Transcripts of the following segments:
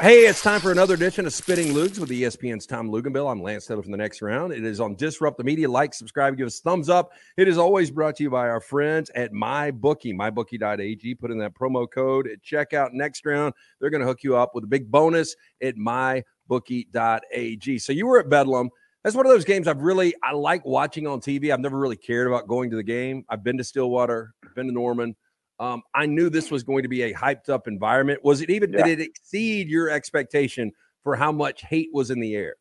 Hey, it's time for another edition of Spitting Loogs with ESPN's Tom Luginbill. I'm Lance Taylor from the next round. It is on Disrupt the Media. Like, subscribe, give us thumbs up. It is always brought to you by our friends at MyBookie, mybookie.ag. Put in that promo code at checkout next round. They're going to hook you up with a big bonus at mybookie.ag. So you were at Bedlam. That's one of those games I've really I like watching on TV. I've never really cared about going to the game. I've been to Stillwater, I've been to Norman. Um, I knew this was going to be a hyped up environment. Was it even, yeah. did it exceed your expectation for how much hate was in the air?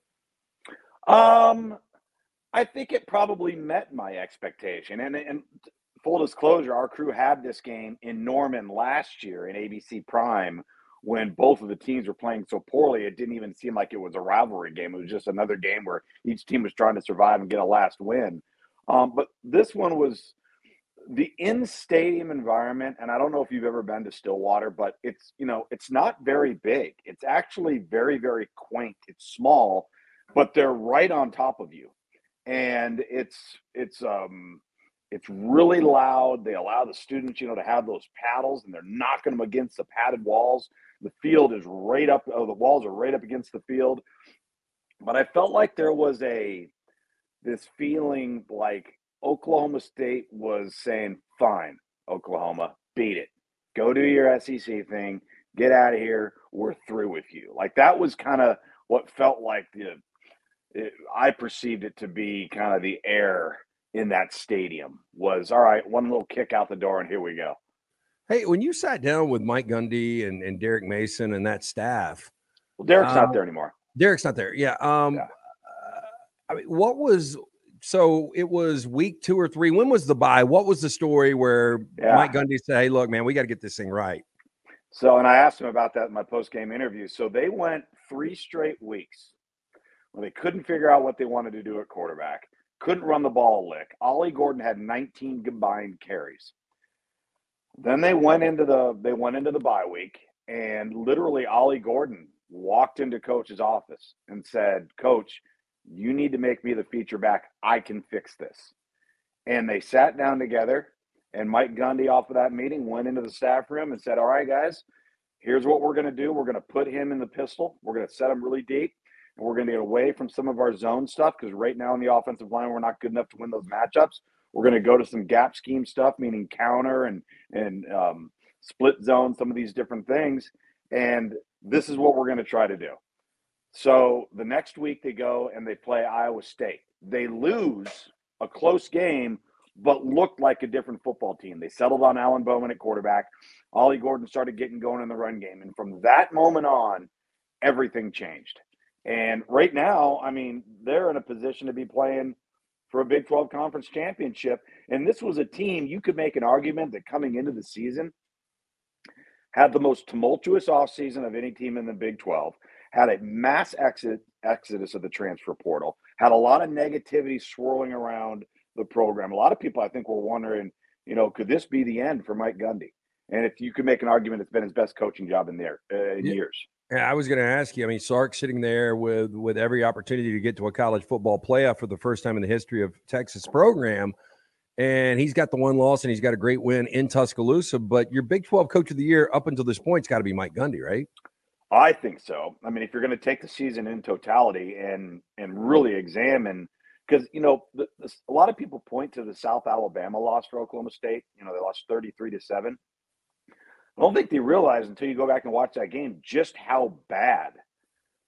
Um, I think it probably met my expectation. And, and full disclosure, our crew had this game in Norman last year in ABC Prime when both of the teams were playing so poorly. It didn't even seem like it was a rivalry game. It was just another game where each team was trying to survive and get a last win. Um, but this one was the in stadium environment, and I don't know if you've ever been to Stillwater, but it's you know it's not very big. It's actually very very quaint. It's small, but they're right on top of you, and it's it's um it's really loud. They allow the students you know to have those paddles, and they're knocking them against the padded walls. The field is right up. Oh, the walls are right up against the field. But I felt like there was a this feeling like Oklahoma State was saying, fine, Oklahoma, beat it. Go do your SEC thing. Get out of here. We're through with you. Like that was kind of what felt like the, it, I perceived it to be kind of the air in that stadium was all right, one little kick out the door and here we go. Hey, when you sat down with Mike Gundy and, and Derek Mason and that staff, well, Derek's um, not there anymore. Derek's not there. Yeah. Um, yeah. Uh, I mean, what was so it was week two or three. When was the bye? What was the story where yeah. Mike Gundy said, "Hey, look, man, we got to get this thing right." So, and I asked him about that in my post game interview. So they went three straight weeks where they couldn't figure out what they wanted to do at quarterback, couldn't run the ball a lick. Ollie Gordon had 19 combined carries. Then they went into the they went into the bye week, and literally Ollie Gordon walked into coach's office and said, "Coach." You need to make me the feature back. I can fix this. And they sat down together, and Mike Gundy, off of that meeting, went into the staff room and said, All right, guys, here's what we're going to do. We're going to put him in the pistol. We're going to set him really deep, and we're going to get away from some of our zone stuff because right now in the offensive line, we're not good enough to win those matchups. We're going to go to some gap scheme stuff, meaning counter and and um, split zone, some of these different things. And this is what we're going to try to do. So the next week they go and they play Iowa State. They lose a close game, but looked like a different football team. They settled on Alan Bowman at quarterback. Ollie Gordon started getting going in the run game. And from that moment on, everything changed. And right now, I mean, they're in a position to be playing for a Big 12 conference championship. And this was a team you could make an argument that coming into the season had the most tumultuous offseason of any team in the Big 12 had a mass exit exodus of the transfer portal, had a lot of negativity swirling around the program. A lot of people, I think, were wondering, you know, could this be the end for Mike Gundy? And if you could make an argument, it's been his best coaching job in there uh, in yeah. years. Yeah, I was going to ask you. I mean, Sark sitting there with with every opportunity to get to a college football playoff for the first time in the history of Texas program, and he's got the one loss and he's got a great win in Tuscaloosa. But your Big Twelve Coach of the Year up until this point has got to be Mike Gundy, right? I think so. I mean, if you're going to take the season in totality and and really examine, because you know, the, the, a lot of people point to the South Alabama loss for Oklahoma State. You know, they lost 33 to seven. I don't think they realize until you go back and watch that game just how bad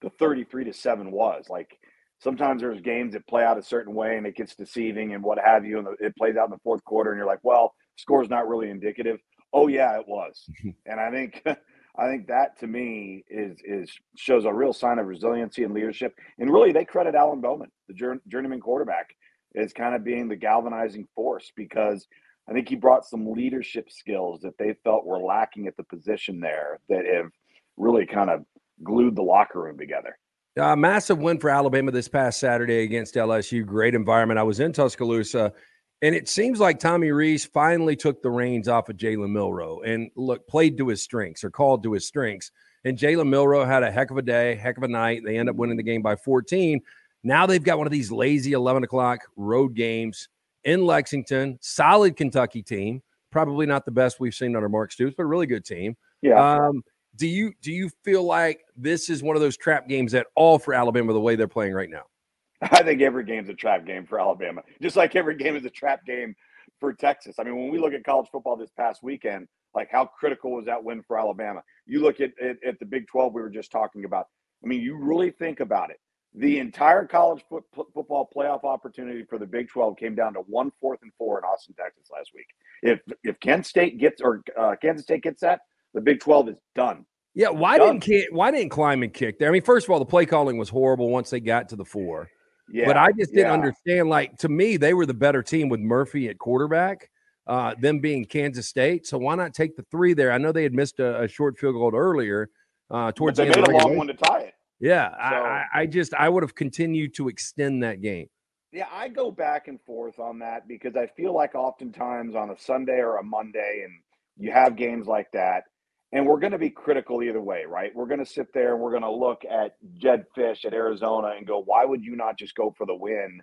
the 33 to seven was. Like sometimes there's games that play out a certain way and it gets deceiving and what have you, and it plays out in the fourth quarter, and you're like, well, score's not really indicative. Oh yeah, it was, and I think. I think that to me is is shows a real sign of resiliency and leadership. And really, they credit Alan Bowman, the journeyman quarterback, as kind of being the galvanizing force because I think he brought some leadership skills that they felt were lacking at the position there that have really kind of glued the locker room together. A massive win for Alabama this past Saturday against LSU. Great environment. I was in Tuscaloosa and it seems like Tommy Rees finally took the reins off of Jalen Milroe and look, played to his strengths or called to his strengths. And Jalen Milroe had a heck of a day, heck of a night. They end up winning the game by 14. Now they've got one of these lazy 11 o'clock road games in Lexington, solid Kentucky team. Probably not the best we've seen under Mark Stoops, but a really good team. Yeah. Um, do you do you feel like this is one of those trap games at all for Alabama the way they're playing right now? I think every game's a trap game for Alabama, just like every game is a trap game for Texas. I mean, when we look at college football this past weekend, like how critical was that win for Alabama? You look at, at, at the Big 12 we were just talking about. I mean, you really think about it. The entire college foot, football playoff opportunity for the Big 12 came down to one fourth and four in Austin, Texas last week. If if Kent State gets or uh, Kansas State gets that, the Big 12 is done. Yeah, why done. didn't why didn't Klieman kick there? I mean, first of all, the play calling was horrible once they got to the four. Yeah, but I just didn't yeah. understand. Like to me, they were the better team with Murphy at quarterback, uh, them being Kansas State. So why not take the three there? I know they had missed a, a short field goal earlier uh, towards but they the made a long one to tie it. Yeah, so, I, I just I would have continued to extend that game. Yeah, I go back and forth on that because I feel like oftentimes on a Sunday or a Monday, and you have games like that, and we're going to be critical either way, right? We're going to sit there and we're going to look at Jedd Fisch at Arizona and go, why would you not just go for the win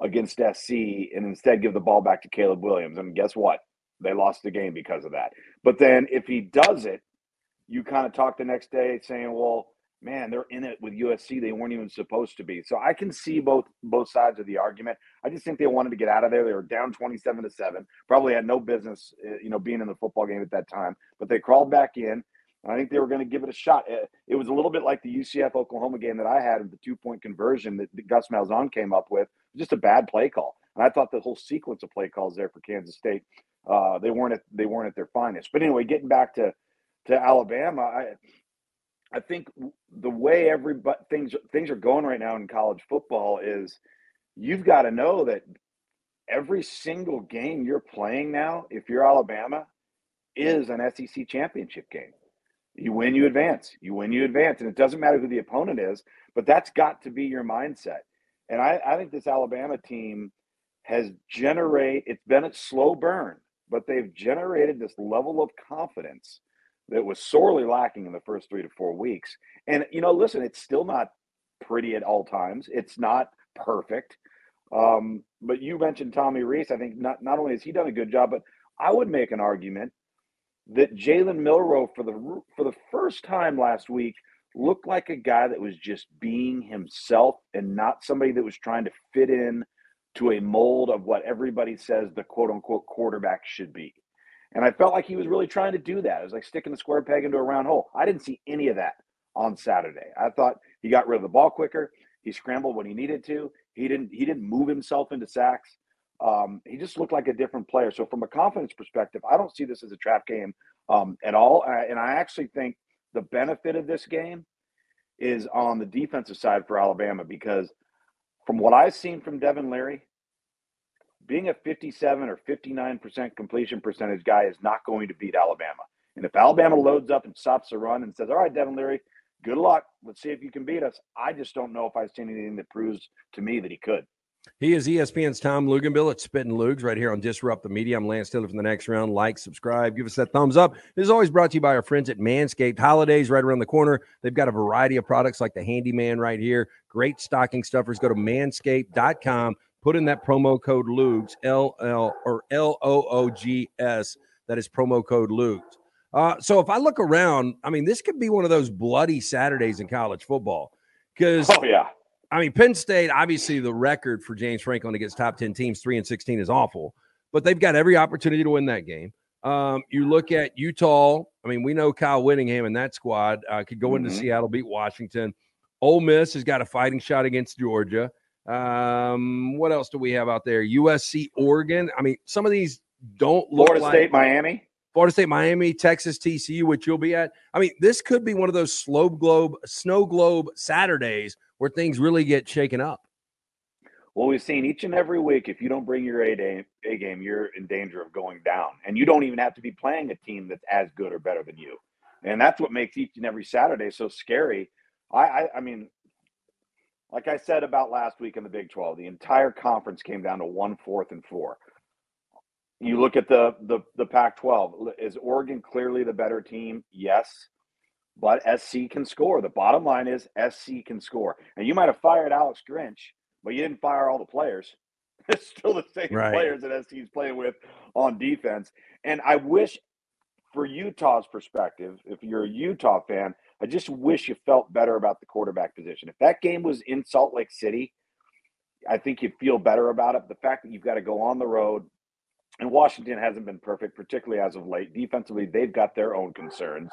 against SC and instead give the ball back to Caleb Williams? And guess what? They lost the game because of that. But then if he does it, you kind of talk the next day saying, well, man, they're in it with USC. They weren't even supposed to be. So I can see both both sides of the argument. I just think they wanted to get out of there. They were down 27 to 7. Probably had no business, eh, you know, being in the football game at that time, but they crawled back in. I think they were going to give it a shot. Eh, it was a little bit like the UCF Oklahoma game that I had of the two point conversion that Gus Malzahn came up with. Just a bad play call. And I thought the whole sequence of play calls there for Kansas State, uh, they weren't at, they weren't at their finest. But anyway, getting back to to Alabama, I I think the way every things things are going right now in college football is you've got to know that every single game you're playing now, if you're Alabama, is an SEC championship game. You win, you advance. You win, you advance. And it doesn't matter who the opponent is, but that's got to be your mindset. And I, I think this Alabama team has generate it's been a slow burn, but they've generated this level of confidence that was sorely lacking in the first three to four weeks. And, you know, listen, it's still not pretty at all times. It's not perfect. Um, but you mentioned Tommy Rees. I think not, not only has he done a good job, but I would make an argument that Jalen Milroe for the for the first time last week looked like a guy that was just being himself and not somebody that was trying to fit in to a mold of what everybody says the quote unquote quarterback should be. And I felt like he was really trying to do that. It was like sticking a square peg into a round hole. I didn't see any of that on Saturday. I thought he got rid of the ball quicker. He scrambled when he needed to. He didn't. He didn't move himself into sacks. Um, he just looked like a different player. So from a confidence perspective, I don't see this as a trap game um, at all. And I actually think the benefit of this game is on the defensive side for Alabama because from what I've seen from Devin Leary, being a 57 or 59% completion percentage guy is not going to beat Alabama. And if Alabama loads up and stops the run and says, all right, Devin Leary, good luck. Let's see if you can beat us. I just don't know if I've seen anything that proves to me that he could. He is ESPN's Tom Luginbill at Spittin' Loogs right here on Disrupt the Media. I'm Lance Taylor from the next round. Like, subscribe, give us that thumbs up. This is always brought to you by our friends at Manscaped. Holidays right around the corner. They've got a variety of products like the Handyman right here. Great stocking stuffers. Go to manscaped.com put in that promo code Loogs, L L or L O O G S. That is promo code Loogs. Uh, so if I look around, I mean, this could be one of those bloody Saturdays in college football. Because, oh, yeah. I mean, Penn State, obviously, the record for James Franklin against top 10 teams, 3 and 16, is awful, but they've got every opportunity to win that game. Um, you look at Utah. I mean, we know Kyle Whittingham and that squad uh, could go mm-hmm. into Seattle, beat Washington. Ole Miss has got a fighting shot against Georgia. Um, what else do we have out there? USC, Oregon. I mean, some of these don't look Florida like State, Miami. Florida State, Miami, Texas, TCU, which you'll be at. I mean, this could be one of those slow globe, snow globe Saturdays where things really get shaken up. Well, we've seen each and every week. If you don't bring your A game, A game, you're in danger of going down, and you don't even have to be playing a team that's as good or better than you. And that's what makes each and every Saturday so scary. I, I, I mean, like I said about last week in the Big 12, the entire conference came down to one fourth and four. You look at the the the Pac-12. Is Oregon clearly the better team? Yes, but SC can score. The bottom line is SC can score. And you might have fired Alex Grinch, but you didn't fire all the players. It's still the same Right. players that SC's playing with on defense. And I wish, for Utah's perspective, if you're a Utah fan, I just wish you felt better about the quarterback position. If that game was in Salt Lake City, I think you'd feel better about it. The fact that you've got to go on the road, and Washington hasn't been perfect, particularly as of late. Defensively, they've got their own concerns.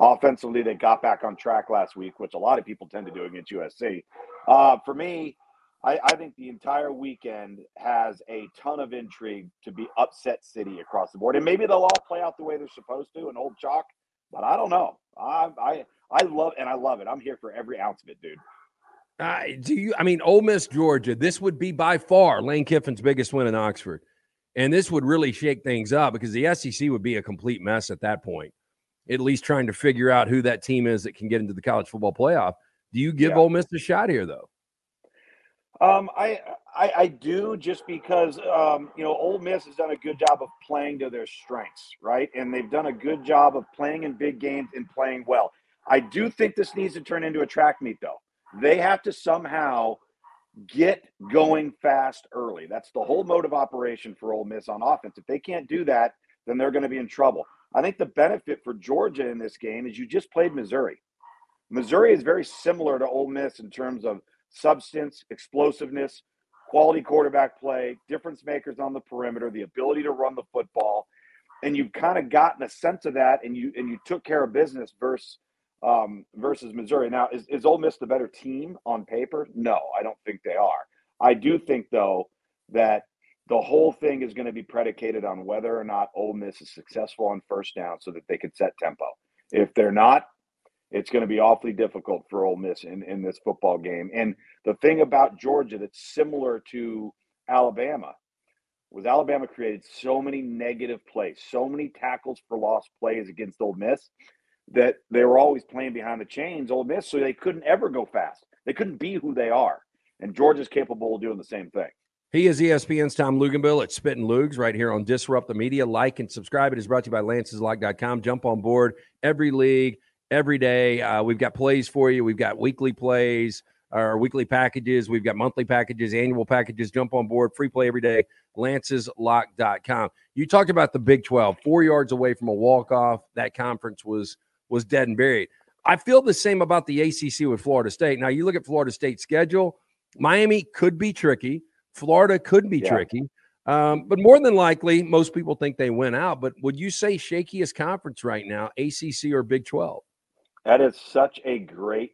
Offensively, they got back on track last week, which a lot of people tend to do against USC. Uh, for me, I, I think the entire weekend has a ton of intrigue to be upset city across the board, and maybe they'll all play out the way they're supposed to, and old chalk. But I don't know. I I I love and I love it. I'm here for every ounce of it, dude. Uh, do you? I mean, Ole Miss, Georgia. This would be by far Lane Kiffin's biggest win in Oxford, and this would really shake things up because the SEC would be a complete mess at that point. At least trying to figure out who that team is that can get into the college football playoff. Do you give Yeah. Ole Miss a shot here, though? Um, I, I I do just because um, you know Ole Miss has done a good job of playing to their strengths, right? And they've done a good job of playing in big games and playing well. I do think this needs to turn into a track meet, though. They have to somehow get going fast early. That's the whole mode of operation for Ole Miss on offense. If they can't do that, then they're going to be in trouble. I think the benefit for Georgia in this game is you just played Missouri. Missouri is very similar to Ole Miss in terms of substance, explosiveness, quality quarterback play, difference makers on the perimeter, the ability to run the football, and you've kind of gotten a sense of that, and you and you took care of business versus um, versus Missouri. Now, is is Ole Miss the better team on paper? No, I don't think they are. I do think though that the whole thing is going to be predicated on whether or not Ole Miss is successful on first down, so that they can set tempo. If they're not, it's going to be awfully difficult for Ole Miss in, in this football game. And the thing about Georgia that's similar to Alabama was Alabama created so many negative plays, so many tackles for lost plays against Ole Miss that they were always playing behind the chains, Ole Miss, so they couldn't ever go fast. They couldn't be who they are. And Georgia's capable of doing the same thing. He is ESPN's Tom Luginbill at Spittin' Loogs right here on Disrupt the Media. Like and subscribe. It is brought to you by Lance'sLock.com. Jump on board every league, every day. Uh, we've got plays for you. We've got weekly plays, our weekly packages. We've got monthly packages, annual packages. Jump on board. Free play every day. Lance'sLock.com. You talked about the Big 12, four yards away from a walk-off. That conference was was dead and buried. I feel the same about the ACC with Florida State. Now, you look at Florida State's schedule. Miami could be tricky. Florida could be Yeah. tricky. Um, but more than likely, most people think they win out. But would you say shakiest conference right now, ACC or Big 12? That is such a great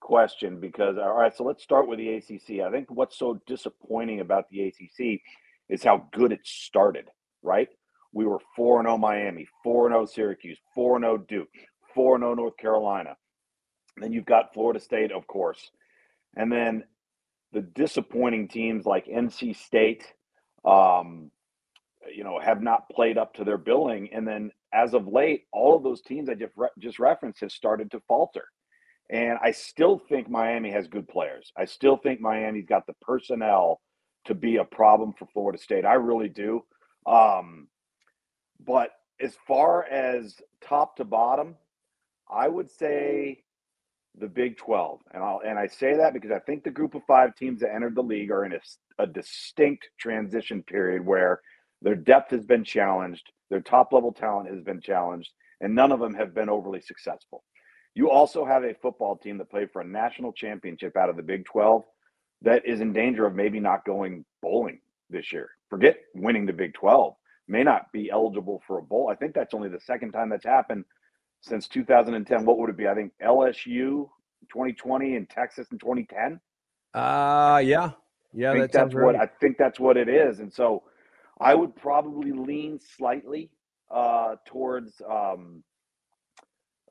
question because all right, so let's start with the ACC. I think what's so disappointing about the ACC is how good it started, right? We were 4 0 Miami, 4 0 Syracuse, 4 0 Duke, 4 0 North Carolina. And then you've got Florida State, of course. And then the disappointing teams like NC State, um, you know, have not played up to their billing. And then as of late, all of those teams I just, re- just referenced have started to falter. And I still think Miami has good players. I still think Miami's got the personnel to be a problem for Florida State. I really do. Um, but as far as top to bottom, I would say the Big 12. And I'll and I say that because I think the group of 5 teams that entered the league are in a, a distinct transition period where their depth has been challenged, their top level talent has been challenged, and none of them have been overly successful. You also have a football team that played for a national championship out of the Big 12 that is in danger of maybe not going bowling this year. Forget winning the Big 12. May not be eligible for a bowl. I think that's only the second time that's happened since 2010. What would it be? I think LSU 2020 and Texas in 2010. Uh yeah. Yeah, I think that that's what. I think that's what it is. And so I would probably lean slightly uh, towards um,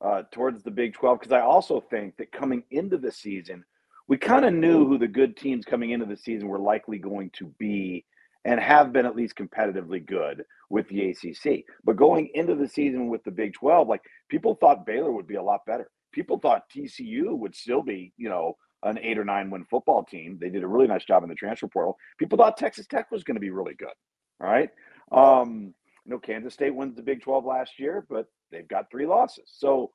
uh, towards the Big 12 because I also think that coming into the season, we kind of knew who the good teams coming into the season were likely going to be and have been at least competitively good with the ACC. But going into the season with the Big 12, like people thought Baylor would be a lot better. People thought TCU would still be, you know, an eight or nine win football team. They did a really nice job in the transfer portal. People thought Texas Tech was going to be really good. All right. Um, you know, Kansas State wins the Big 12 last year, but they've got three losses. So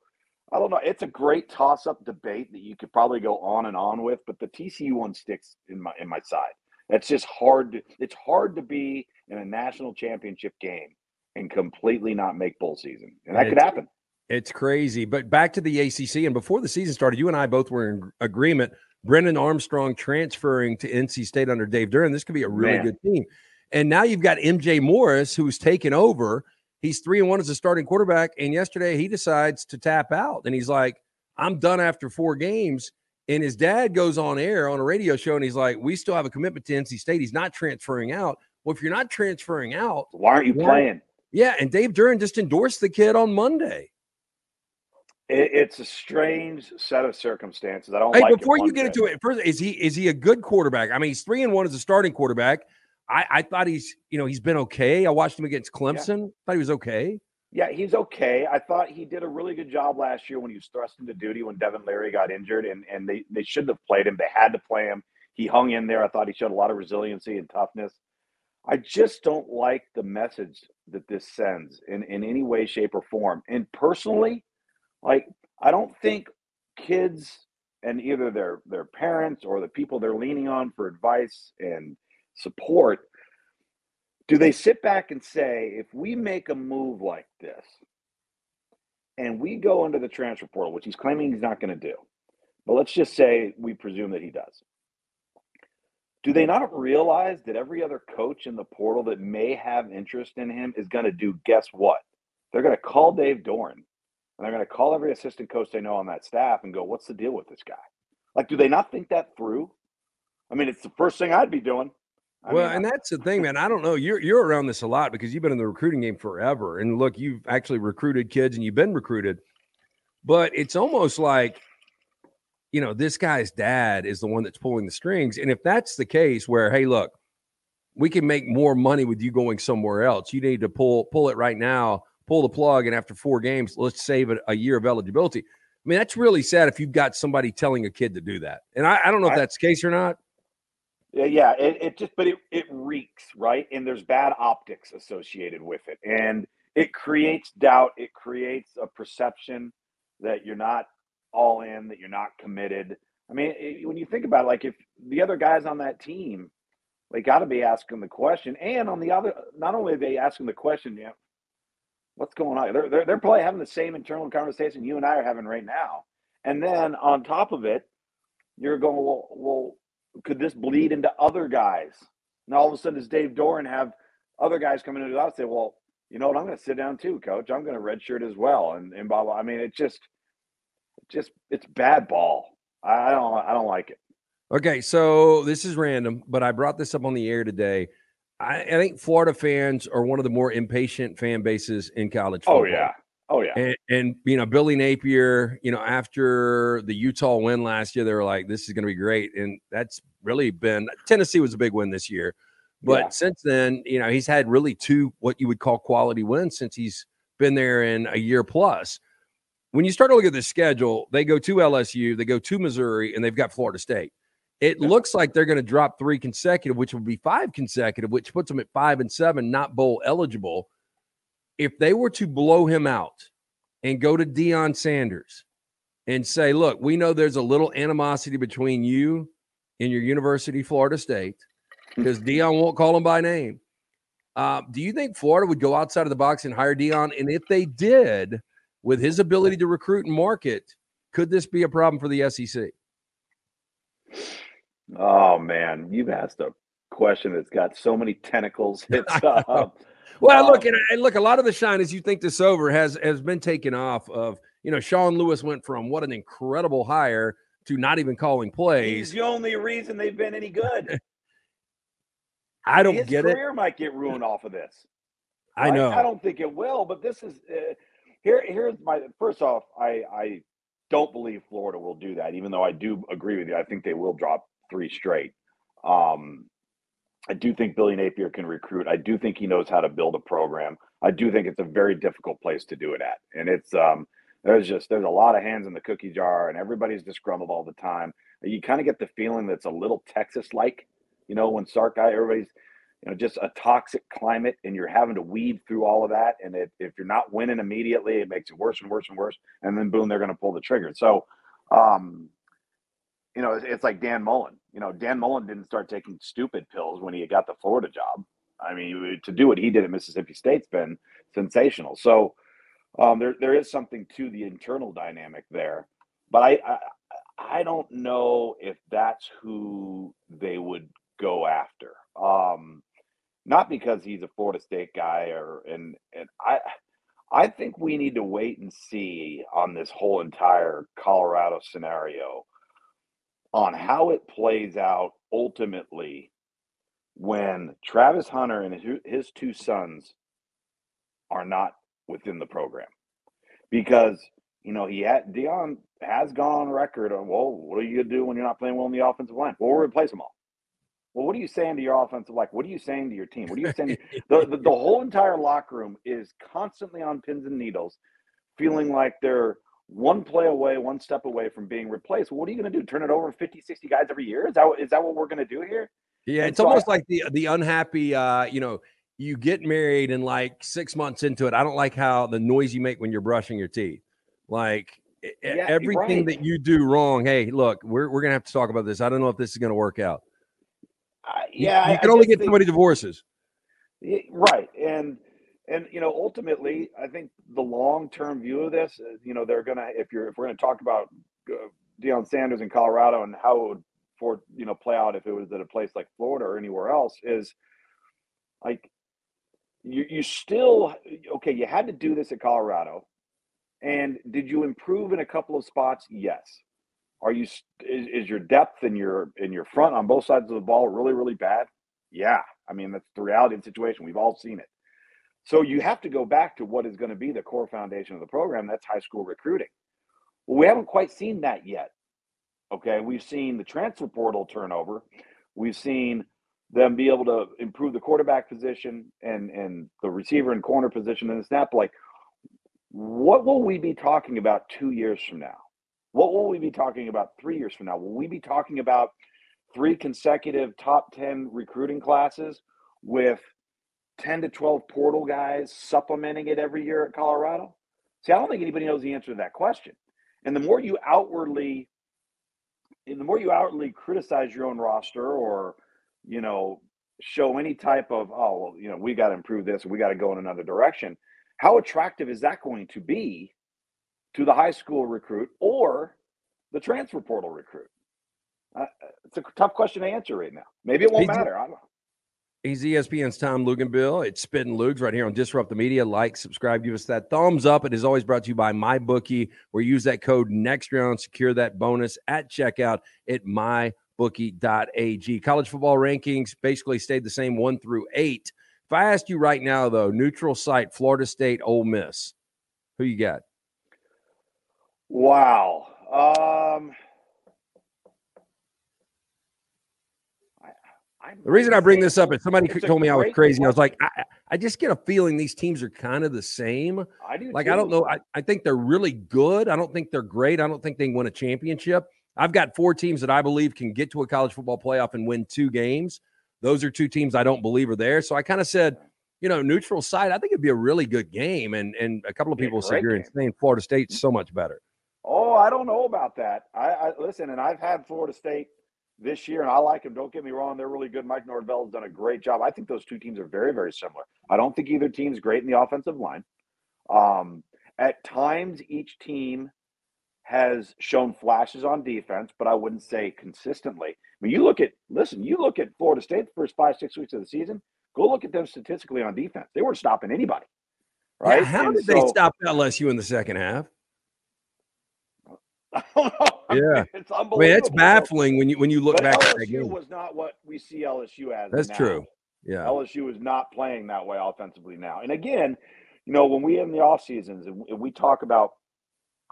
I don't know. It's a great toss up debate that you could probably go on and on with, but the TCU one sticks in my in my side. It's just hard to it's hard to be in a national championship game and completely not make bowl season. And that it's, could happen. It's crazy. But back to the ACC and before the season started, you and I both were in agreement Brennan Armstrong transferring to NC State under Dave Doeren. This could be a really Man. good team. And now you've got MJ Morris who's taken over. He's 3 and 1 as a starting quarterback and yesterday he decides to tap out and he's like I'm done after 4 games and his dad goes on air on a radio show and he's like, We still have a commitment to NC State. He's not transferring out. Well, if you're not transferring out, why aren't you why? playing? Yeah. And Dave Doeren just endorsed the kid on Monday. It, it's a strange set of circumstances. I don't hey, like before you get into it, first, is he is he a good quarterback? I mean, he's three and one as a starting quarterback. I, I thought he's, you know, he's been okay. I watched him against Clemson. Yeah. Thought he was okay. Yeah, he's okay. I thought he did a really good job last year when he was thrust into duty when Devin Leary got injured, and, and they, they shouldn't have played him. They had to play him. He hung in there. I thought he showed a lot of resiliency and toughness. I just don't like the message that this sends in, in any way, shape, or form. And personally, like I don't think kids and either their their parents or the people they're leaning on for advice and support do they sit back and say, if we make a move like this and we go into the transfer portal, which he's claiming he's not going to do, but let's just say we presume that he does. Do they not realize that every other coach in the portal that may have interest in him is going to do guess what? They're going to call Dave Doeren and they're going to call every assistant coach they know on that staff and go, what's the deal with this guy? Like, do they not think that through? I mean, it's the first thing I'd be doing. I well, mean, and that's the thing, man. I don't know. You're you're around this a lot because you've been in the recruiting game forever. And look, you've actually recruited kids and you've been recruited. But it's almost like, you know, this guy's dad is the one that's pulling the strings. And if that's the case, where hey, look, we can make more money with you going somewhere else. You need to pull pull it right now, pull the plug, and after four games, let's save a, a year of eligibility. I mean, that's really sad if you've got somebody telling a kid to do that. And I, I don't know if that's the case or not. Yeah. It, it just, but it, it reeks, right? And there's bad optics associated with it. And it creates doubt. It creates a perception that you're not all in, that you're not committed. I mean, it, when you think about it, like if the other guys on that team, they got to be asking the question. And on the other, not only are they asking the question, yeah, what's going on? They're, they're, they're probably having the same internal conversation you and I are having right now. And then on top of it, you're going, well, well could this bleed into other guys? And all of a sudden, does Dave Doeren have other guys coming into the house say, well, you know what, I'm going to sit down too, coach. I'm going to redshirt as well. And, and blah, blah. I mean, it just, just, it's bad ball. I don't, I don't like it. Okay. So this is random, but I brought this up on the air today. I, I think Florida fans are one of the more impatient fan bases in college oh, football. Oh, yeah. Oh yeah. And, and, you know, Billy Napier, you know, after the Utah win last year, they were like, this is going to be great. And that's really been Tennessee was a big win this year. But yeah. since then, you know, he's had really two what you would call quality wins since he's been there in a year plus. When you start to look at the schedule, they go to LSU, they go to Missouri, and they've got Florida State. It yeah. looks like they're going to drop three consecutive, which would be five consecutive, which puts them at five and seven, not bowl eligible if they were to blow him out and go to Deion Sanders and say, look, we know there's a little animosity between you and your University, Florida State, because Deion won't call him by name. Uh, do you think Florida would go outside of the box and hire Deion? And if they did, with his ability to recruit and market, could this be a problem for the SEC? Oh man, you've asked a question that's got so many tentacles. It's uh, well, um, look, and, and, look, a lot of the shine as you think this over has has been taken off of. You know, Sean Lewis went from what an incredible hire to not even calling plays. He's the only reason they've been any good. I don't His get it. His career might get ruined off of this. I know. I, I don't think it will, but this is uh, here. Here's my first off. I I don't believe Florida will do that, even though I do agree with you. I think they will drop three straight. Um, I do think Billy Napier can recruit. I do think he knows how to build a program. I do think it's a very difficult place to do it at. And it's um there's just there's a lot of hands in the cookie jar and everybody's disgruntled all the time. You kind of get the feeling that's a little Texas like, you know, when Sark guy, everybody's you know, just a toxic climate and you're having to weed through all of that. And if, if you're not winning immediately, it makes it worse and worse and worse. And then boom, they're going to pull the trigger. So, um, you know, it's, it's like Dan Mullen You know, Dan Mullen didn't start taking stupid pills when he got the Florida job. I mean, to do what he did at Mississippi State's been sensational. So um, there there is something to the internal dynamic there, but I, I I don't know if that's who they would go after. Um, not because he's a Florida State guy, or and and I I think we need to wait and see on this whole entire Colorado scenario on how it plays out ultimately when Travis Hunter and his two sons are not within the program. Because, you know, he had Deion has gone on record of, well, what are you going to do when you're not playing well in the offensive line? Well, we'll replace them all. Well, what are you saying to your offensive line? What are you saying to your team? What are you saying? the, the, the whole entire locker room is constantly on pins and needles, feeling like they're one play away, one step away from being replaced. Well, what are you going to do? Turn it over 50, 60 guys every year? Is that, is that what we're going to do here? Yeah, and it's so almost I, like the the unhappy, uh, you know, you get married and like six months into it, I don't like how the noise you make when you're brushing your teeth. Like yeah, everything right. that you do wrong. Hey, look, we're, we're going to have to talk about this. I don't know if this is going to work out. Uh, yeah, you, you can only get so many divorces. Right, and and you know, ultimately, I think the long term view of this, is, you know, they're gonna if you're if we're gonna talk about uh, Deion Sanders in Colorado and how it would for you know play out if it was at a place like Florida or anywhere else is like you you still okay. You had to do this at Colorado, and did you improve in a couple of spots? Yes. Are you is, is your depth in your in your front on both sides of the ball really really bad? Yeah, I mean that's the reality of the situation. We've all seen it. So you have to go back to what is going to be the core foundation of the program. That's high school recruiting. Well, we haven't quite seen that yet. Okay, we've seen the transfer portal turnover. We've seen them be able to improve the quarterback position and and the receiver and corner position in the snap. Like, what will we be talking about two years from now? What will we be talking about three years from now? Will we be talking about three consecutive top 10 recruiting classes with 10 to 12 portal guys supplementing it every year at Colorado? See, I don't think anybody knows the answer to that question. And the more you outwardly, and the more you outwardly criticize your own roster or, you know, show any type of, oh, well, you know, we got to improve this we got to go in another direction, how attractive is that going to be to the high school recruit or the transfer portal recruit? Uh, it's a tough question to answer right now. Maybe it won't he's, matter. I don't know. He's ESPN's Tom Luginbill. It's Spitting Loogs right here on Disrupt the Media. Like, subscribe, give us that thumbs up. It is always brought to you by MyBookie, where you use that code next round, secure that bonus at checkout at mybookie.ag. College football rankings basically stayed the same one through eight. If I asked you right now, though, neutral site, Florida State, Ole Miss, who you got? Wow. Um, I, the reason I bring this up is somebody told me I was crazy. I was like, I, I, just get a feeling these teams are kind of the same. I do. Like, too. I don't know. I, I think they're really good. I don't think they're great. I don't think they win a championship. I've got four teams that I believe can get to a college football playoff and win two games. Those are two teams I don't believe are there. So I kind of said, you know, neutral side, I think it'd be a really good game. And and a couple of people said you're insane. Florida State's so much better. Oh, I don't know about that. I, I listen, and I've had Florida State this year, and I like them. Don't get me wrong; they're really good. Mike Norvell has done a great job. I think those two teams are very, very similar. I don't think either team's great in the offensive line. Um, at times, each team has shown flashes on defense, but I wouldn't say consistently. I mean, you look at listen, you look at Florida State the first five, six weeks of the season. Go look at them statistically on defense. They weren't stopping anybody. Right? Yeah, how and did so, they stop LSU in the second half? yeah, it's unbelievable. I mean, it's baffling when you when you look but back. LSU at that game. was not what we see LSU as. That's now. true. Yeah, LSU is not playing that way offensively now. And again, you know, when we in the off seasons and we talk about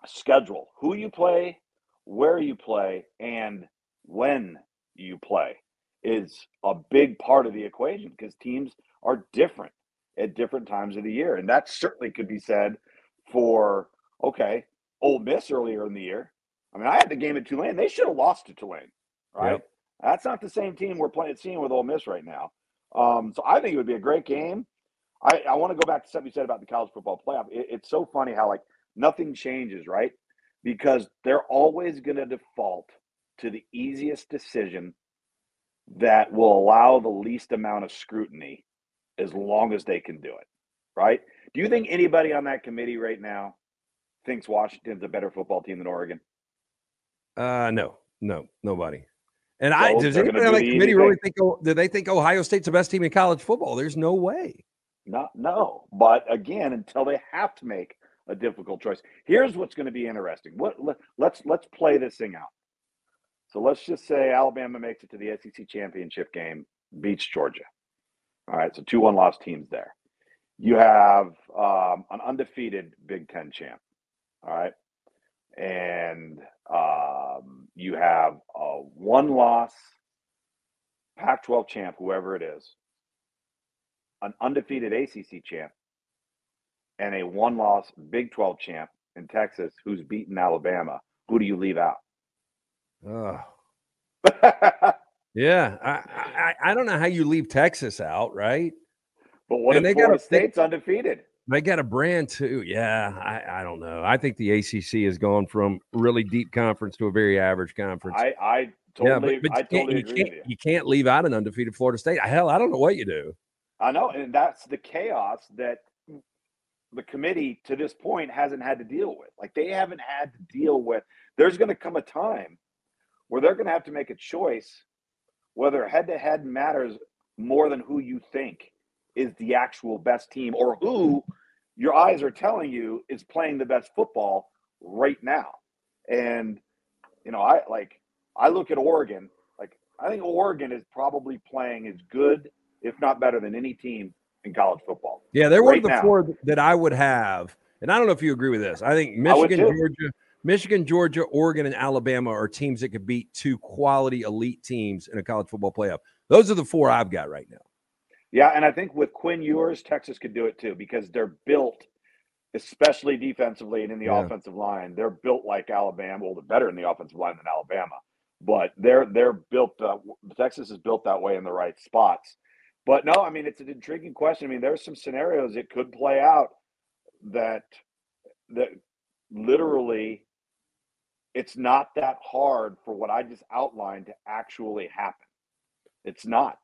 schedule, who you play, where you play, and when you play is a big part of the equation because teams are different at different times of the year, and that certainly could be said for okay Ole Miss earlier in the year. I mean, I had the game at Tulane. They should have lost to Tulane, right? Yep. That's not the same team we're playing seeing with Ole Miss right now. Um, so I think it would be a great game. I, I want to go back to something you said about the college football playoff. It, it's so funny how like nothing changes, right? Because they're always going to default to the easiest decision that will allow the least amount of scrutiny as long as they can do it. Right? Do you think anybody on that committee right now thinks Washington's a better football team than Oregon? Uh, no, no, nobody. And I does anybody on the committee really think? Do they think Ohio State's the best team in college football? There's no way. No, no. But again, until they have to make a difficult choice. Here's what's going to be interesting. What let, let's let's play this thing out. So let's just say Alabama makes it to the SEC championship game, beats Georgia. All right, so two one loss teams there. You have um, an undefeated Big Ten champ. All right, and um, you have a one loss Pac-12 champ, whoever it is, an undefeated ACC champ, and a one loss Big 12 champ in Texas who's beaten Alabama, who do you leave out? Oh, yeah. I, I I don't know how you leave Texas out, right? But what And if they got Florida a- they- State's undefeated? They got a brand too. Yeah, I, I don't know. I think the ACC has gone from really deep conference to a very average conference. I, I yeah, totally, but, but I you, totally you, agree can't, with you. you can't leave out an undefeated Florida State. Hell, I don't know what you do. I know, and that's the chaos that the committee to this point hasn't had to deal with. Like they haven't had to deal with. There's going to come a time where they're going to have to make a choice whether head to head matters more than who you think is the actual best team or who your eyes are telling you is playing the best football right now. And you know, I like I look at Oregon, like I think Oregon is probably playing as good, if not better than any team in college football. Yeah, they're one of the four that I would have. And I don't know if you agree with this. I think Michigan, too. Georgia, Michigan, Georgia, Oregon, and Alabama are teams that could beat two quality elite teams in a college football playoff. Those are the four I've got right now. Yeah, and I think with Quinn Ewers, Texas could do it too because they're built, especially defensively and in the Yeah. offensive line. They're built like Alabama. Well, they're better in the offensive line than Alabama, but they're they're built. Uh, Texas is built that way in the right spots. But no, I mean it's an intriguing question. I mean, there's some scenarios it could play out that that literally it's not that hard for what I just outlined to actually happen. It's not.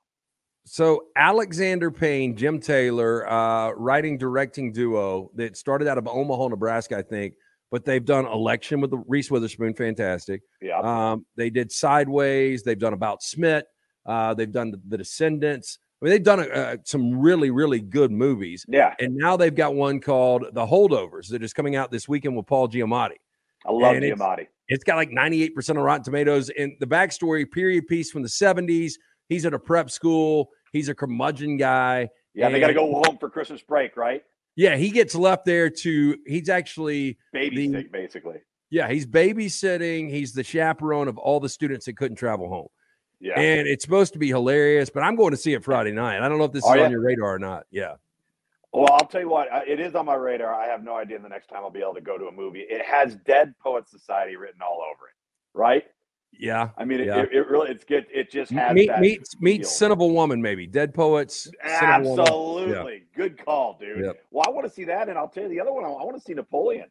So Alexander Payne, Jim Taylor, uh, writing directing duo that started out of Omaha, Nebraska, I think, but they've done Election with the Reese Witherspoon, fantastic. Yeah. Um, they did Sideways. They've done About Schmidt. Uh, they've done the, Descendants. I mean, they've done uh, some really, really good movies. yeah. And now they've got one called The Holdovers that is coming out this weekend with Paul Giamatti. I love And it's- Giamatti. It's got like 98% of Rotten Tomatoes. And the backstory, period piece from the 70s. He's at a prep school. He's a curmudgeon guy. Yeah, they got to go home for Christmas break, right? Yeah, he gets left there to, he's actually, Baby The- basically. yeah, he's babysitting. He's the chaperone of all the students that couldn't travel home. Yeah. And it's supposed to be hilarious, but I'm going to see it Friday night. I don't know if this Are is ya? on your radar or not. Yeah. well, I'll tell you what, it is on my radar. I have no idea the next time I'll be able to go to a movie. It has Dead Poet Society written all over it, right? Yeah. I mean, it, Yeah. it, it really, it's good. It just has Meet, that. meet, meet feel. Scent of a Woman, maybe. Dead Poets. Scent of a Woman. Absolutely. Good call, dude. Yep. Well, I want to see that. And I'll tell you the other one, I, want to see Napoleon.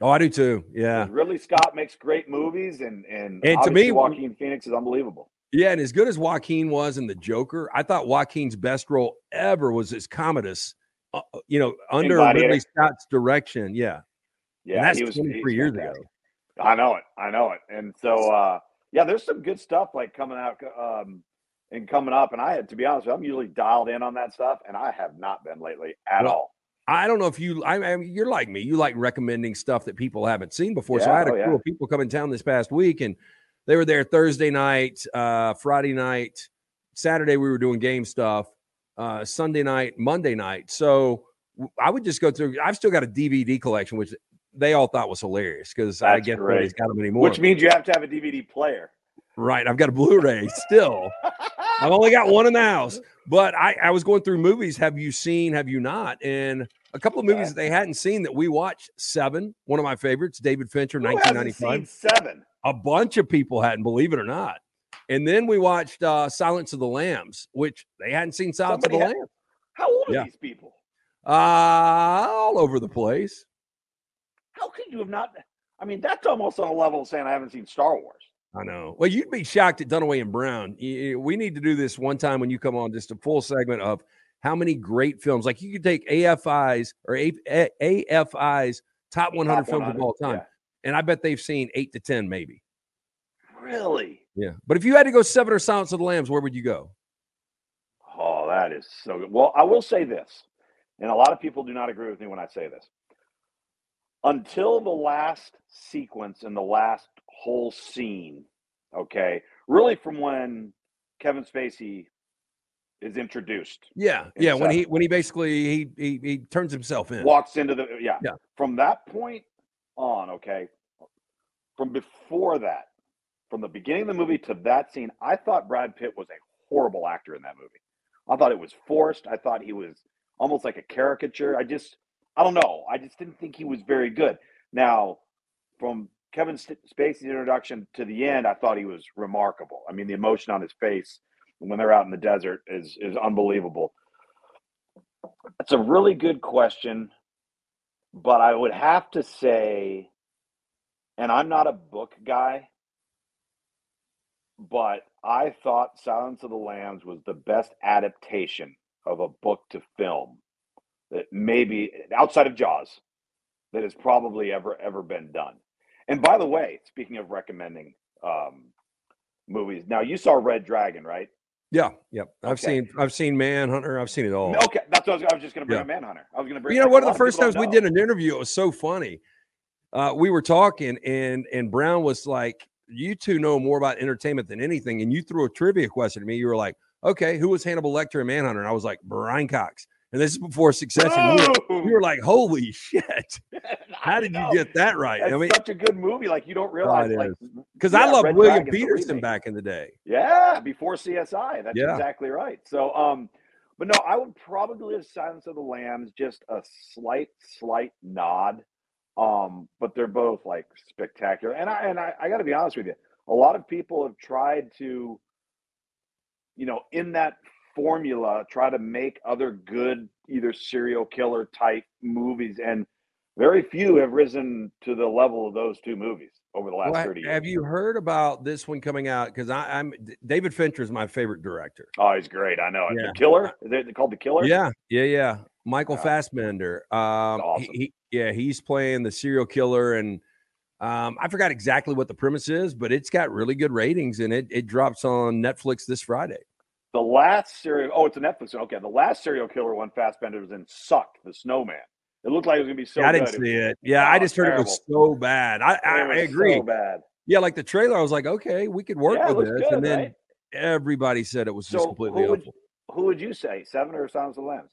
Oh, I do too. Yeah. Ridley Scott makes great movies, and, and, And to me- Joaquin Phoenix is unbelievable. Yeah. And as good as Joaquin was in The Joker, I thought Joaquin's best role ever was as Commodus, uh, you know, under. Ridley Scott's direction. Yeah. Yeah, and that's was 23 years fantastic. ago. I know it. I know it. And so, uh, yeah, there's some good stuff like coming out um, and coming up. And I had to be honest, with you, I'm usually dialed in on that stuff, and I have not been lately at Well, all. I don't know if you, I, I mean, you're like me. You like recommending stuff that people haven't seen before. so I had a oh, yeah. crew of people come in town this past week and they were there Thursday night, uh, Friday night, Saturday, we were doing game stuff, uh, Sunday night, Monday night. So I would just go through, I've still got a DVD collection, which they all thought was hilarious because I guess great. nobody's got them anymore. Which means you have to have a DVD player. right. I've got a Blu ray still. I've only got one in the house, but I, I was going through movies. Have you seen? Have you not? And a couple of movies that they hadn't seen that we watched. Seven, one of my favorites, David Fincher, hasn't 1995. seen Seven? A bunch of people hadn't, believe it or not. And then we watched uh, Silence of the Lambs, which they hadn't seen Silence Somebody of the Lambs. How old are Yeah. these people? Uh, all over the place. How could you have not? I mean, that's almost on a level of saying I haven't seen Star Wars. I know. Well, you'd be shocked at Dunaway and Brown. We need to do this one time when you come on, just a full segment of how many great films. Like you could take AFI's or AFI's top 100 top films 100, of all time, yeah. and I bet they've seen eight to ten, maybe. Really? Yeah. But if you had to go seven or Silence of the Lambs, where would you go? Oh, that is so good. Well, I will say this, and a lot of people do not agree with me when I say this. Until the last sequence and the last whole scene, okay, really from when Kevin Spacey is introduced. Yeah, yeah. When he when he basically he, he he turns himself in, walks into the yeah. Yeah. From that point on, okay. From before that, from the beginning of the movie to that scene, I thought Brad Pitt was a horrible actor in that movie. I thought it was forced. I thought he was almost like a caricature. I just, I don't know. I just didn't think he was very good. Now, from Kevin Spacey's introduction to the end, I thought he was remarkable. I mean, the emotion on his face when they're out in the desert is is unbelievable. It's a really good question, but I would have to say, and I'm not a book guy, but I thought Silence of the Lambs was the best adaptation of a book to film that maybe outside of Jaws that has probably ever ever been done. And by the way, speaking of recommending um, movies, now you saw Red Dragon, right? Yeah, yep. I've okay. seen I've seen Manhunter. I've seen it all. Okay, that's what I was, I was just going to bring yeah. Manhunter. I was going to bring. You know, one of the first times we did an interview, it was so funny. Uh, we were talking, and and Brown was like, "You two know more about entertainment than anything," and you threw a trivia question to me. You were like, "Okay, who was Hannibal Lecter in Manhunter?" And I was like, "Brian Cox." And this is before Succession. We were, we were, like, "Holy shit! How did you get that right?" It's I mean, such a good movie. Like you don't realize, like, because yeah, I love William Petersen back in the day. Yeah, before CSI. That's yeah. exactly right. So, um, but no, I would probably have Silence of the Lambs just a slight, slight nod. Um, but they're both like spectacular. And I and I, I got to be honest with you, a lot of people have tried to, you know, in that formula, try to make other good either serial killer type movies and very few have risen to the level of those two movies over the last well, 30 years. Have you heard about this one coming out? Because I'm David Fincher is my favorite director. Oh, he's great. I know. Yeah. The Killer? Is it called The Killer? Yeah, yeah, yeah. Michael Fassbender. Um, awesome. he, he, yeah, he's playing the serial killer, and um, I forgot exactly what the premise is, but it's got really good ratings, and it it drops on Netflix this Friday. The last serial, oh, it's a Netflix. Okay, the last serial killer one Fassbender was in sucked, the Snowman. It looked like it was gonna be so. Yeah, I didn't see it. Yeah, I oh, just heard terrible. it was so bad. I I, I agree. So bad. Yeah, like the trailer, I was like, okay, we could work yeah, with this, good, and then right? everybody said it was so just completely who would, awful. Who would you say, seven or Silence of the Lambs?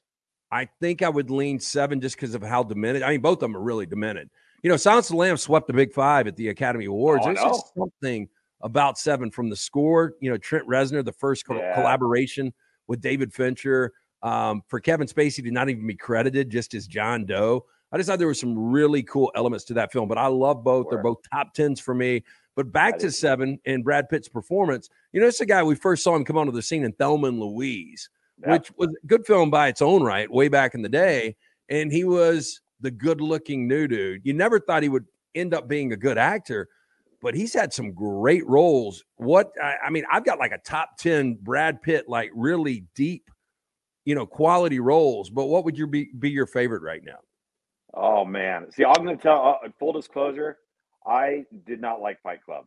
I think I would lean seven just because of how demented. I mean, both of them are really demented. You know, Silence of the Lambs swept the Big Five at the Academy Awards. Oh, just something about seven from the score. You know, Trent Reznor, the first co- yeah. collaboration with David Fincher. Um, for Kevin Spacey to not even be credited just as John Doe. I just thought there were some really cool elements to that film, but I love both. They're both top tens for me. But back to seven and Brad Pitt's performance. You know, it's a guy we first saw him come onto the scene in Thelma and Louise, yeah. which was a good film by its own right, way back in the day. And he was the good looking new dude. You never thought he would end up being a good actor, but he's had some great roles. What I, I mean, I've got like a top 10 Brad Pitt, like really deep, you know, quality roles. But what would your be, be your favorite right now? Oh man, see, I'm going to tell uh, full disclosure. I did not like Fight Club.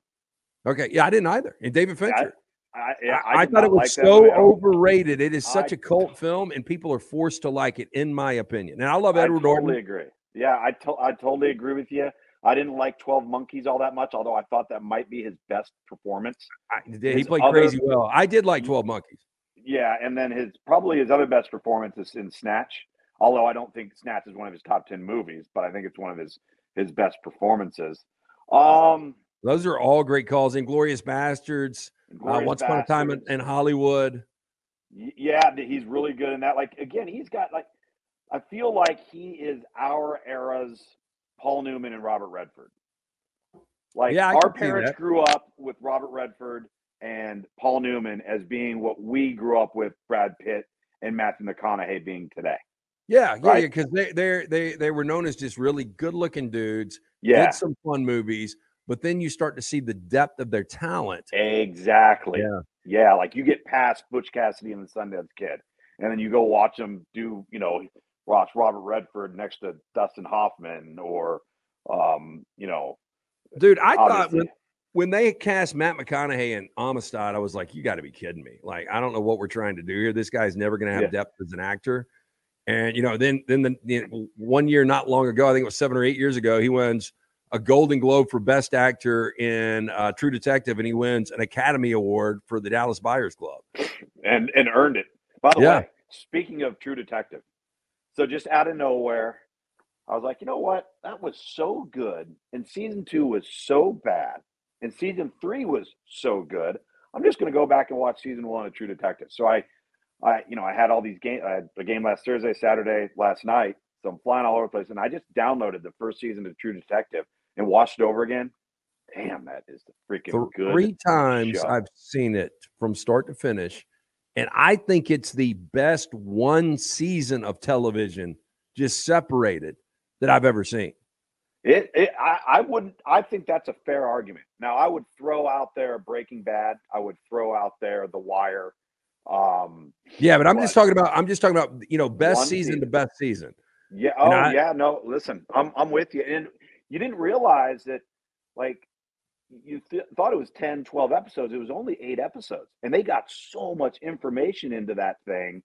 Okay, yeah, I didn't either. And David Fincher. I, I, yeah, I, I thought it was like so overrated. It is such a cult film, and people are forced to like it, in my opinion. And I love Edward I totally Norton. agree. Yeah, I to- I totally agree with you. I didn't like Twelve Monkeys all that much, although I thought that might be his best performance. I, he played other, crazy well. I did like Twelve Monkeys. Yeah, and then his probably his other best performance is in Snatch. Although I don't think Snatch is one of his top ten movies, but I think it's one of his his best performances. Um, those are all great calls. Inglourious Basterds, uh, Once Upon a Time in, in, Hollywood. Yeah, he's really good in that. Like again, he's got like I feel like he is our era's Paul Newman and Robert Redford. Like yeah, our parents grew up with Robert Redford and Paul Newman as being what we grew up with Brad Pitt and Matthew McConaughey being today. Yeah, yeah, right? because they they they they were known as just really good looking dudes. Yeah, did some fun movies, but then you start to see the depth of their talent. Exactly. Yeah. Yeah. Like you get past Butch Cassidy and the Sundance Kid, and then you go watch them do, you know, watch Robert Redford next to Dustin Hoffman or, um, you know, Dude, I thought when, when they cast Matt McConaughey and Amistad, I was like, you got to be kidding me. Like, I don't know what we're trying to do here. This guy's never going to have Yeah. depth as an actor. And, you know, then, then the, the one year, not long ago, I think it was seven or eight years ago, he wins a Golden Globe for Best Actor in uh, True Detective, and he wins an Academy Award for the Dallas Buyers Club. and and earned it. By the Yeah. way, speaking of True Detective, so just out of nowhere, I was like, you know what? That was so good, and season two was so bad, and season three was so good. I'm just going to go back and watch season one of True Detective. So I, I, you know, I had all these games. I had a game last Thursday, Saturday, last night. So I'm flying all over the place, and I just downloaded the first season of True Detective and watched it over again. Damn, that is the freaking good. Three times show. I've seen it from start to finish. And I think it's the best one season of television, just separated, that I've ever seen. It, it I, I wouldn't I think that's a fair argument. Now I would throw out there Breaking Bad. I would throw out there The Wire. Um Yeah, but I'm just talking about I'm just talking about you know best One season to best season. yeah, oh I- yeah, no, listen. I'm I'm with you. And you didn't realize that like you th- thought it was 10, 12 episodes. It was only 8 episodes. And they got so much information into that thing.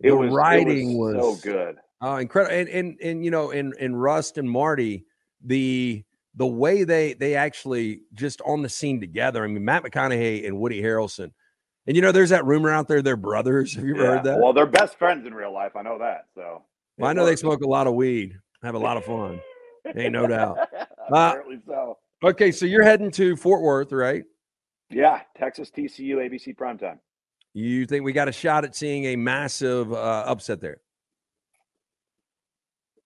It The was it writing was, was- so good. Oh, incredible! And and and you know, in in Rust and Marty, the the way they they actually just on the scene together. I mean, Matt McConaughey and Woody Harrelson. And you know, there's that rumor out there they're brothers. Have you ever Yeah. heard that? Well, they're best friends in real life. I know that. So Well, I it know they smoke a lot of weed, have a lot of fun. Ain't no doubt. Uh, Apparently so. Okay, so you're heading to Fort Worth, right? Yeah, Texas TCU ABC primetime. You think we got a shot at seeing a massive uh, upset there?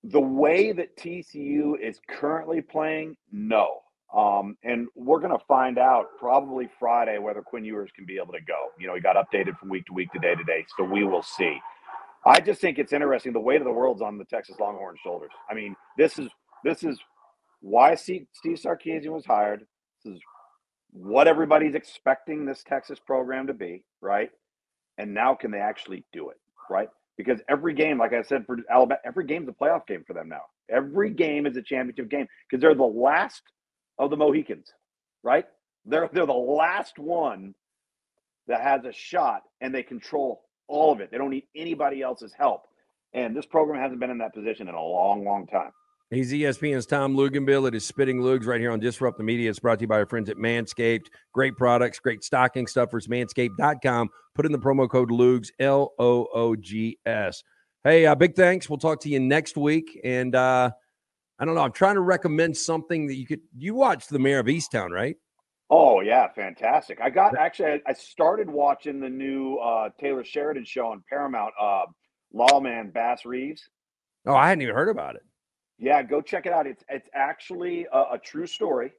The way that TCU is currently playing, no. Um, and we're going to find out probably Friday whether Quinn Ewers can be able to go. You know, he got updated from week to week to day to day, so we will see. I just think it's interesting. The weight of the world's on the Texas Longhorns' shoulders. I mean, this is this is why Steve Sarkisian was hired. This is what everybody's expecting this Texas program to be, right? And now can they actually do it, right? Because every game, like I said for Alabama, every game's a playoff game for them now. Every game is a championship game because they're the last of the Mohicans, right? They're they're the last one that has a shot, and they control all of it. They don't need anybody else's help. And this program hasn't been in that position in a long, long time. He's ESPN's Tom Luginbill. It is Spittin' Loogs right here on Disrupt the Media. It's brought to you by our friends at Manscaped. Great products, great stocking stuffers. Manscaped.com. Put in the promo code Loogs, L O O G S. Hey, uh, big thanks. We'll talk to you next week. And uh, I don't know. I'm trying to recommend something that you could. You watched The Mare of Easttown, right? Oh yeah, fantastic! I got actually I, I started watching the new uh, Taylor Sheridan show on Paramount. Uh, Lawman Bass Reeves. Oh, I hadn't even heard about it. Yeah, go check it out. It's it's actually a, a true story.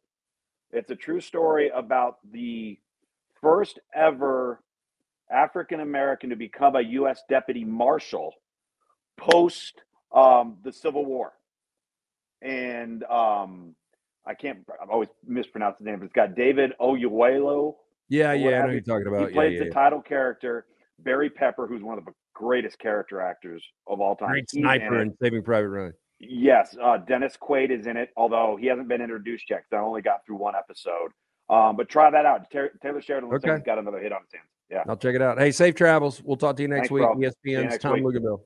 It's a true story about the first ever African American to become a U.S. deputy marshal post um, the Civil War. And um, I can't. I've always mispronounced his name, but it's got David Oyelowo. Yeah, yeah, I know you. you're talking about. He plays yeah, the yeah. title character, Barry Pepper, who's one of the greatest character actors of all time. Great sniper in sniper it. and Saving Private Ryan. Yes, uh, Dennis Quaid is in it, although he hasn't been introduced yet. 'cause I only got through one episode. Um, but try that out. Taylor, Taylor Sheridan looks like he's got another hit on his hands. Yeah. I'll check it out. Hey, safe travels. We'll talk to you next Thanks, week. Bro. ESPN's Tom week. Luginbill.